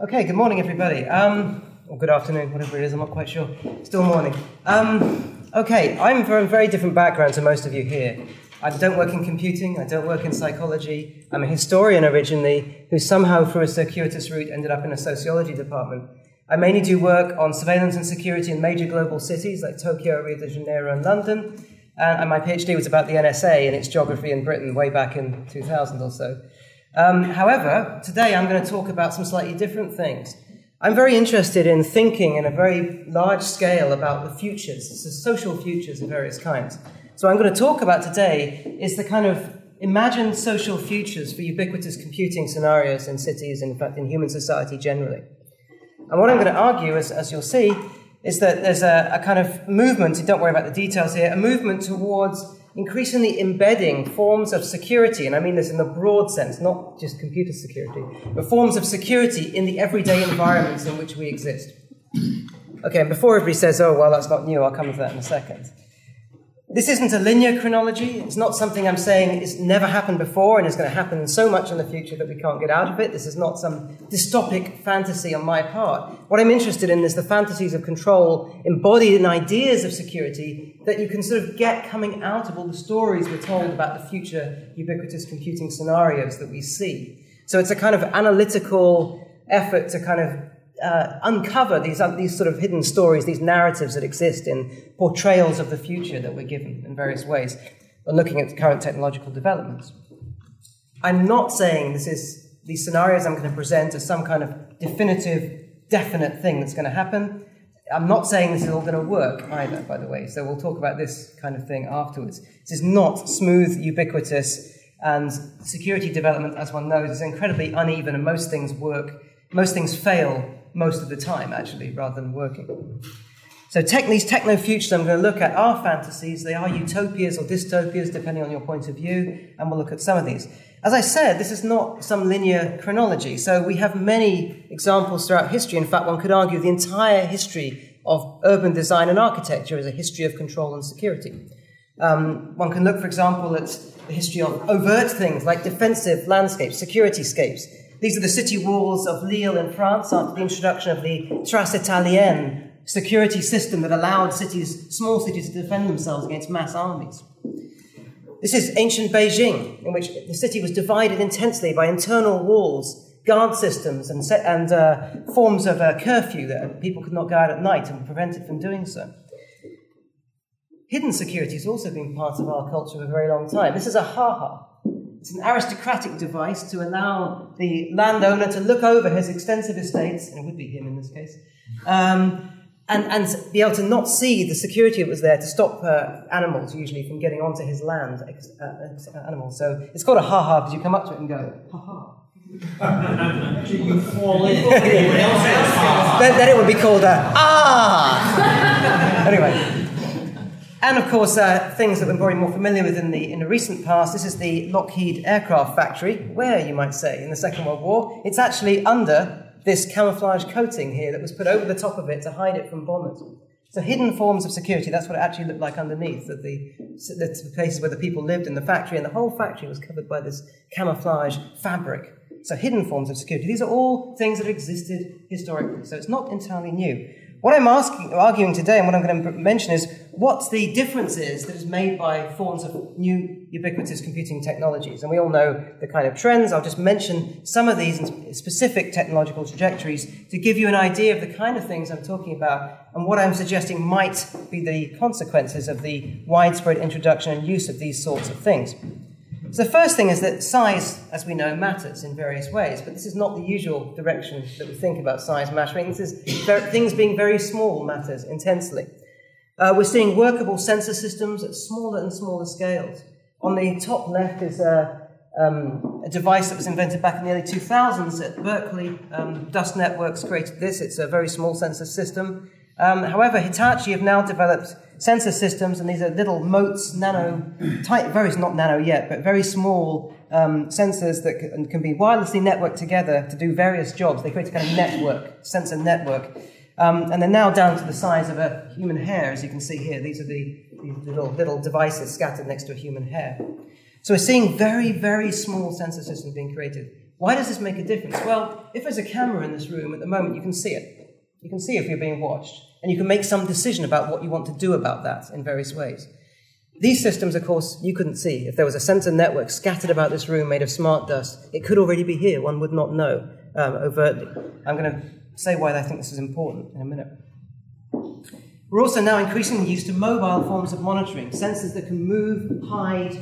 Okay, good morning, everybody. Um, or good afternoon, whatever it is, I'm not quite sure. Still morning. Um, okay, I'm from a very different background to most of you here. I don't work in computing, I don't work in psychology. I'm a historian originally who somehow, through a circuitous route, ended up in a sociology department. I mainly do work on surveillance and security in major global cities like Tokyo, Rio de Janeiro, and London. Uh, and my PhD was about the NSA and its geography in Britain way back in 2000 or so. Um, however, today I'm going to talk about some slightly different things. I'm very interested in thinking in a very large scale about the futures, the social futures of various kinds. So, I'm going to talk about today is the kind of imagined social futures for ubiquitous computing scenarios in cities, in fact, in human society generally. And what I'm going to argue, as, as you'll see, is that there's a, a kind of movement, don't worry about the details here, a movement towards increasingly embedding forms of security, and I mean this in the broad sense, not just computer security, but forms of security in the everyday environments in which we exist. Okay, and before everybody says, oh, well, that's not new, I'll come to that in a second. This isn't a linear chronology. It's not something I'm saying it's never happened before and is going to happen so much in the future that we can't get out of it. This is not some dystopic fantasy on my part. What I'm interested in is the fantasies of control embodied in ideas of security that you can sort of get coming out of all the stories we're told about the future ubiquitous computing scenarios that we see. So it's a kind of analytical effort to kind of uh, uncover these, uh, these sort of hidden stories, these narratives that exist in portrayals of the future that we're given in various ways, or looking at current technological developments. I'm not saying this is these scenarios I'm going to present as some kind of definitive, definite thing that's going to happen. I'm not saying this is all going to work either, by the way, so we'll talk about this kind of thing afterwards. This is not smooth, ubiquitous, and security development, as one knows, is incredibly uneven, and most things work, most things fail most of the time, actually, rather than working. So tech, these techno futures I'm going to look at are fantasies. They are utopias or dystopias, depending on your point of view, and we'll look at some of these. As I said, this is not some linear chronology. So we have many examples throughout history. In fact, one could argue the entire history of urban design and architecture is a history of control and security. Um, one can look, for example, at the history of overt things like defensive landscapes, security scapes, these are the city walls of Lille in France after the introduction of the Trace Italienne security system that allowed cities, small cities to defend themselves against mass armies. This is ancient Beijing, in which the city was divided intensely by internal walls, guard systems, and, set, and uh, forms of uh, curfew that people could not go out at night and prevented from doing so. Hidden security has also been part of our culture for a very long time. This is a ha-ha, it's an aristocratic device to allow the landowner to look over his extensive estates, and it would be him in this case, um, and, and be able to not see the security that was there to stop uh, animals, usually, from getting onto his land, ex, uh, animals. So it's called a ha ha because you come up to it and go, ha ha. you fall in. then, then, it would be called a ah. anyway. And of course, uh, things that we're probably more familiar with in the, in the recent past. This is the Lockheed aircraft factory, where you might say, in the Second World War. It's actually under this camouflage coating here that was put over the top of it to hide it from bombers. So hidden forms of security, that's what it actually looked like underneath, that the, the places where the people lived in the factory, and the whole factory was covered by this camouflage fabric. So hidden forms of security. These are all things that existed historically, so it's not entirely new. What I'm asking, arguing today and what I'm going to mention is what the difference is that is made by forms of new ubiquitous computing technologies. And we all know the kind of trends. I'll just mention some of these specific technological trajectories to give you an idea of the kind of things I'm talking about and what I'm suggesting might be the consequences of the widespread introduction and use of these sorts of things. So the first thing is that size, as we know, matters in various ways, but this is not the usual direction that we think about size mattering. This is things being very small matters intensely. Uh, we're seeing workable sensor systems at smaller and smaller scales. On the top left is a, um, a device that was invented back in the early 2000s at Berkeley. Um, Dust Networks created this. It's a very small sensor system. Um, however, Hitachi have now developed sensor systems, and these are little motes, nano, tight, very not nano yet, but very small um, sensors that can, can, be wirelessly networked together to do various jobs. They create a kind of network, sensor network. Um, and they're now down to the size of a human hair, as you can see here. These are the, the little, little devices scattered next to a human hair. So we're seeing very, very small sensor systems being created. Why does this make a difference? Well, if there's a camera in this room at the moment, you can see it. You can see if you're being watched, and you can make some decision about what you want to do about that in various ways. These systems, of course, you couldn't see. If there was a sensor network scattered about this room made of smart dust, it could already be here. One would not know um, overtly. I'm going to say why I think this is important in a minute. We're also now increasingly used to mobile forms of monitoring, sensors that can move, hide,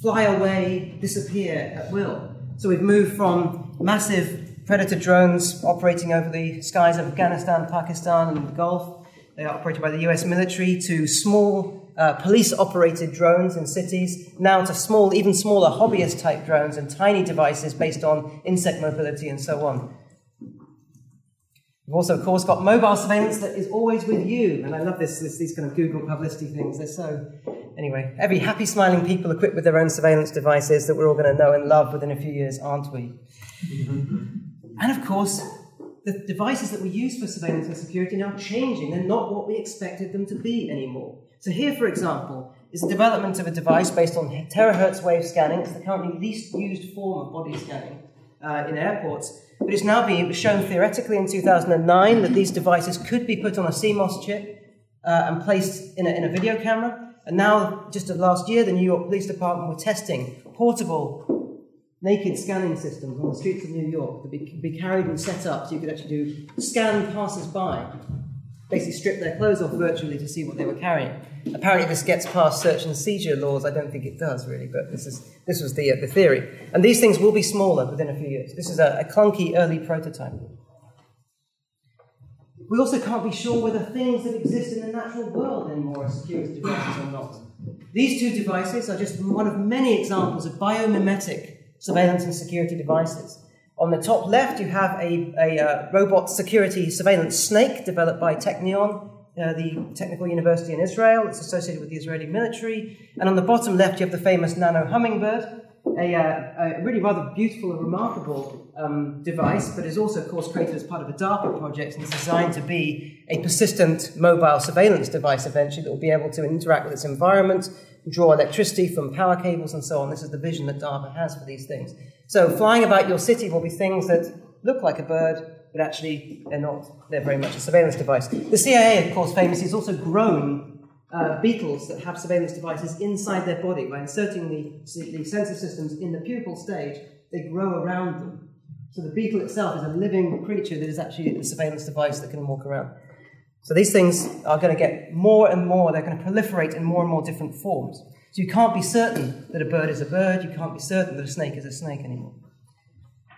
fly away, disappear at will. So we've moved from massive predator drones operating over the skies of Afghanistan, Pakistan, and the Gulf. They are operated by the US military to small uh, police operated drones in cities, now to small, even smaller hobbyist type drones and tiny devices based on insect mobility and so on. We've also, of course, got mobile surveillance that is always with you. And I love this, this, these kind of Google publicity things. They're so. Anyway, every happy, smiling people equipped with their own surveillance devices that we're all going to know and love within a few years, aren't we? and of course, the devices that we use for surveillance and security are now changing. They're not what we expected them to be anymore. So, here, for example, is the development of a device based on terahertz wave scanning. It's the currently least used form of body scanning uh, in airports. But it's now being shown theoretically in 2009 that these devices could be put on a CMOS chip uh, and placed in a, in a video camera. And now, just last year, the New York Police Department were testing portable naked scanning systems on the streets of New York that could be carried and set up so you could actually do scan passers by basically strip their clothes off virtually to see what they were carrying. Apparently, this gets past search and seizure laws. I don't think it does really, but this is this was the uh, the theory. And these things will be smaller within a few years. This is a, a clunky early prototype. We also can't be sure whether things that exist in the natural world anymore are security devices or not. These two devices are just one of many examples of biomimetic surveillance and security devices. On the top left, you have a, a uh, robot security surveillance snake developed by Technion, uh, the technical university in Israel. It's associated with the Israeli military. And on the bottom left, you have the famous nano hummingbird, a, uh, a really rather beautiful and remarkable um, device, but is also, of course, created as part of a DARPA project and is designed to be a persistent mobile surveillance device eventually that will be able to interact with its environment, draw electricity from power cables and so on. This is the vision that DARPA has for these things. So flying about your city will be things that look like a bird, but actually they're not. They're very much a surveillance device. The CIA, of course, famously has also grown uh, beetles that have surveillance devices inside their body by inserting the, the sensor systems in the pupal stage. They grow around them. So the beetle itself is a living creature that is actually a surveillance device that can walk around. So these things are going to get more and more, they're going to proliferate in more and more different forms. So you can't be certain that a bird is a bird, you can't be certain that a snake is a snake anymore.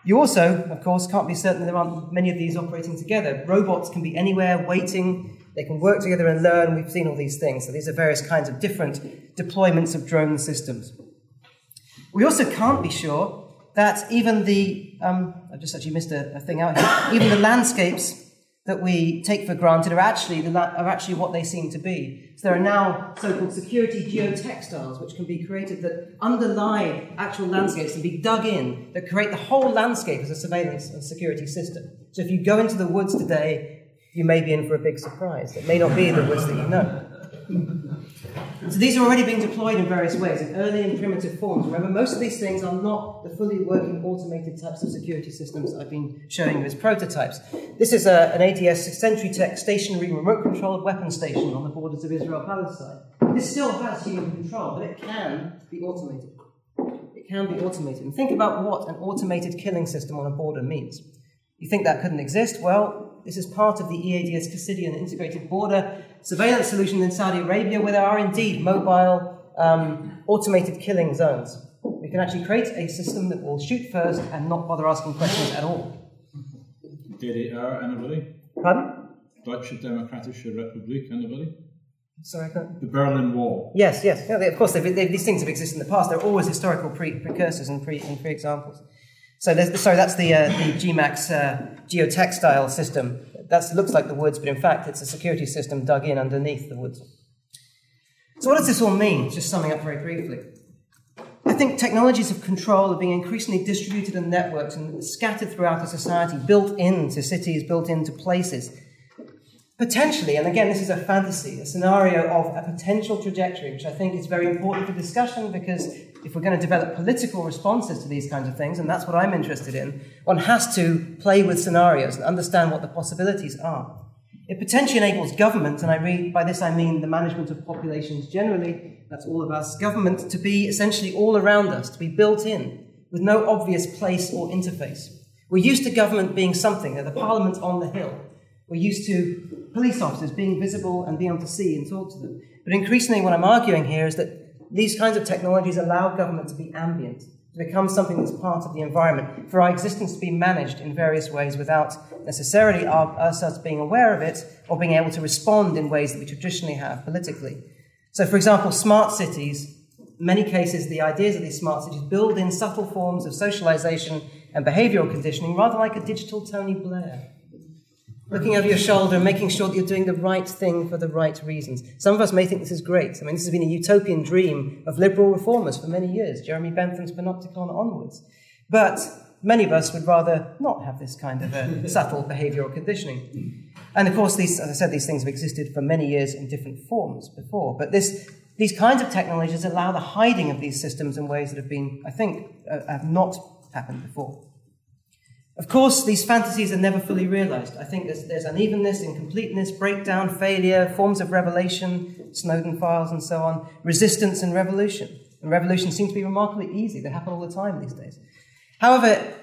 You also, of course, can't be certain that there aren't many of these operating together. Robots can be anywhere, waiting, they can work together and learn. We've seen all these things. So these are various kinds of different deployments of drone systems. We also can't be sure that even the, um, I've just actually missed a, a thing out here, even the landscapes that we take for granted are actually, the, are actually what they seem to be. So there are now so-called security geotextiles, which can be created that underlie actual landscapes and be dug in, that create the whole landscape as a surveillance and security system. So if you go into the woods today, you may be in for a big surprise. It may not be the woods that you know. So these are already being deployed in various ways, in early and primitive forms. Remember, most of these things are not the fully working automated types of security systems I've been showing you as prototypes. This is uh, a, an ADS Sentry Tech stationary remote controlled weapon station on the borders of Israel Palestine. This still has human control, but it can be automated. It can be automated. And think about what an automated killing system on a border means. You think that couldn't exist? Well, this is part of the EADS Cassidian integrated border surveillance solution in Saudi Arabia, where there are indeed mobile um, automated killing zones. We can actually create a system that will shoot first and not bother asking questions at all. DDR, anybody? Pardon? Deutsche Demokratische Republik, anybody? Sorry, The Berlin Wall. Yes, yes. Yeah, they, of course, they've, they've, these things have existed in the past. There are always historical pre- precursors and pre, and pre So, sorry, that's the, uh, the GMAX uh, geotextile system. That looks like the woods, but in fact, it's a security system dug in underneath the woods. So, what does this all mean? Just summing up very briefly. I think technologies of control are being increasingly distributed and networked and scattered throughout a society, built into cities, built into places. Potentially, and again, this is a fantasy, a scenario of a potential trajectory, which I think is very important for discussion because if we're going to develop political responses to these kinds of things, and that's what I'm interested in, one has to play with scenarios and understand what the possibilities are. It potentially enables government, and I read by this I mean the management of populations generally, that's all of us, government to be essentially all around us, to be built in, with no obvious place or interface. We're used to government being something, the parliament on the hill. We're used to police officers being visible and being able to see and talk to them. But increasingly, what I'm arguing here is that these kinds of technologies allow government to be ambient, to become something that's part of the environment, for our existence to be managed in various ways without necessarily our, ourselves being aware of it or being able to respond in ways that we traditionally have politically. So, for example, smart cities, many cases, the ideas of these smart cities build in subtle forms of socialization and behavioral conditioning, rather like a digital Tony Blair looking over your shoulder and making sure that you're doing the right thing for the right reasons. Some of us may think this is great. I mean, this has been a utopian dream of liberal reformers for many years, Jeremy Bentham's Panopticon onwards. But many of us would rather not have this kind of a subtle behavioral conditioning. And of course, these, as I said, these things have existed for many years in different forms before. But this, these kinds of technologies allow the hiding of these systems in ways that have been, I think, uh, have not happened before. Of course, these fantasies are never fully realized. I think there's, there's unevenness, incompleteness, breakdown, failure, forms of revelation, Snowden files, and so on, resistance and revolution. And revolutions seem to be remarkably easy. They happen all the time these days. However,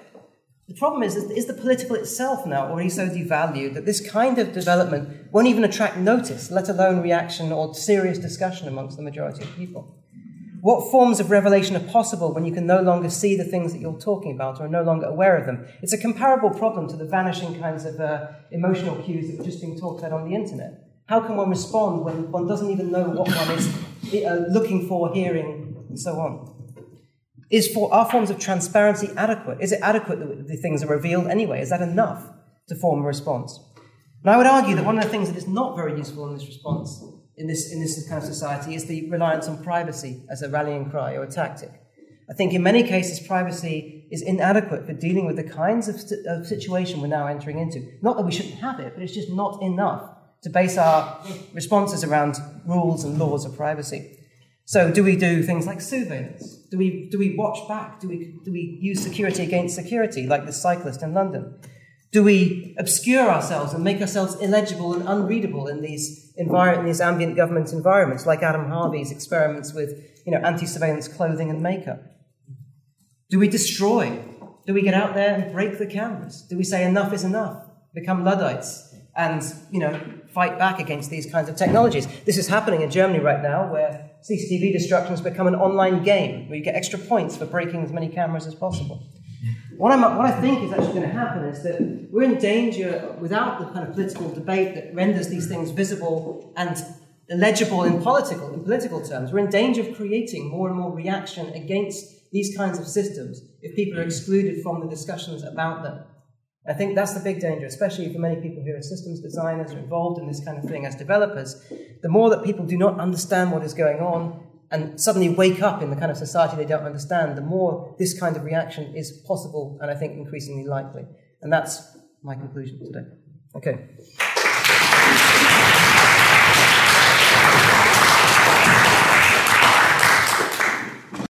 the problem is, is the political itself now already so devalued that this kind of development won't even attract notice, let alone reaction or serious discussion amongst the majority of people? What forms of revelation are possible when you can no longer see the things that you're talking about or are no longer aware of them? It's a comparable problem to the vanishing kinds of uh, emotional cues that were just being talked about on the internet. How can one respond when one doesn't even know what one is uh, looking for, hearing, and so on? Is for our forms of transparency adequate? Is it adequate that the things are revealed anyway? Is that enough to form a response? And I would argue that one of the things that is not very useful in this response in this, in this kind of society is the reliance on privacy as a rallying cry or a tactic. I think in many cases, privacy is inadequate for dealing with the kinds of, of situation we're now entering into. Not that we shouldn't have it, but it's just not enough to base our responses around rules and laws of privacy. So, do we do things like surveillance? Do we, do we watch back? Do we, do we use security against security, like the cyclist in London? Do we obscure ourselves and make ourselves illegible and unreadable in these, envir- in these ambient government environments, like Adam Harvey's experiments with you know, anti-surveillance clothing and makeup? Do we destroy? Do we get out there and break the cameras? Do we say enough is enough? Become Luddites and you know, fight back against these kinds of technologies? This is happening in Germany right now, where CCTV destruction has become an online game where you get extra points for breaking as many cameras as possible. What, I'm, what I think is actually going to happen is that we're in danger, without the kind of political debate that renders these things visible and legible in political, in political terms, we're in danger of creating more and more reaction against these kinds of systems if people are excluded from the discussions about them. I think that's the big danger, especially for many people who are systems designers or involved in this kind of thing as developers. The more that people do not understand what is going on, and suddenly wake up in the kind of society they don't understand, the more this kind of reaction is possible and I think increasingly likely. And that's my conclusion today. Okay.